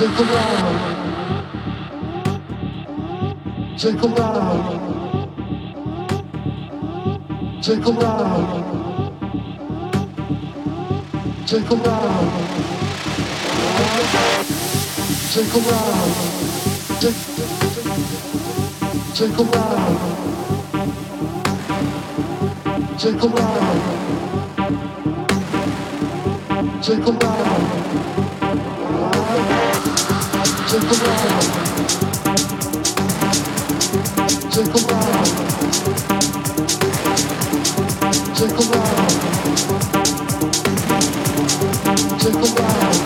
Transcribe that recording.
Take a ride. Take a ride. Take a ride. Take a ride. Take a ride. Take, take a ride. Take a ride. Take a ride. Take a ride.